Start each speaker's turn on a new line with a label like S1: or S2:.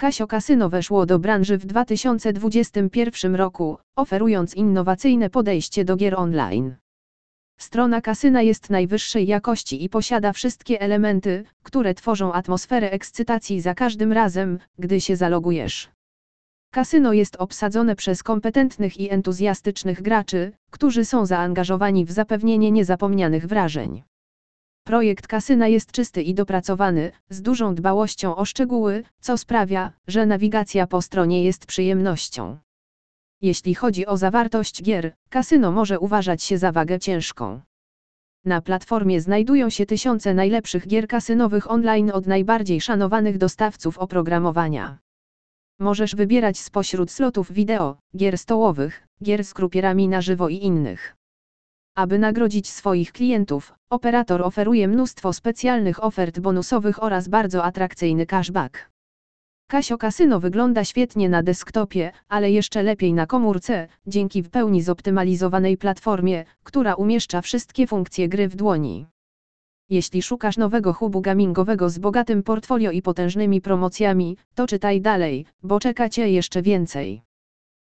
S1: Casio Casino weszło do branży w 2021 roku, oferując innowacyjne podejście do gier online. Strona kasyna jest najwyższej jakości i posiada wszystkie elementy, które tworzą atmosferę ekscytacji za każdym razem, gdy się zalogujesz. Kasyno jest obsadzone przez kompetentnych i entuzjastycznych graczy, którzy są zaangażowani w zapewnienie niezapomnianych wrażeń. Projekt kasyna jest czysty i dopracowany, z dużą dbałością o szczegóły, co sprawia, że nawigacja po stronie jest przyjemnością. Jeśli chodzi o zawartość gier, kasyno może uważać się za wagę ciężką. Na platformie znajdują się tysiące najlepszych gier kasynowych online od najbardziej szanowanych dostawców oprogramowania. Możesz wybierać spośród slotów wideo, gier stołowych, gier z krupierami na żywo i innych. Aby nagrodzić swoich klientów, operator oferuje mnóstwo specjalnych ofert bonusowych oraz bardzo atrakcyjny cashback. Casio Casino wygląda świetnie na desktopie, ale jeszcze lepiej na komórce, dzięki w pełni zoptymalizowanej platformie, która umieszcza wszystkie funkcje gry w dłoni. Jeśli szukasz nowego hubu gamingowego z bogatym portfolio i potężnymi promocjami, to czytaj dalej, bo czeka Cię jeszcze więcej.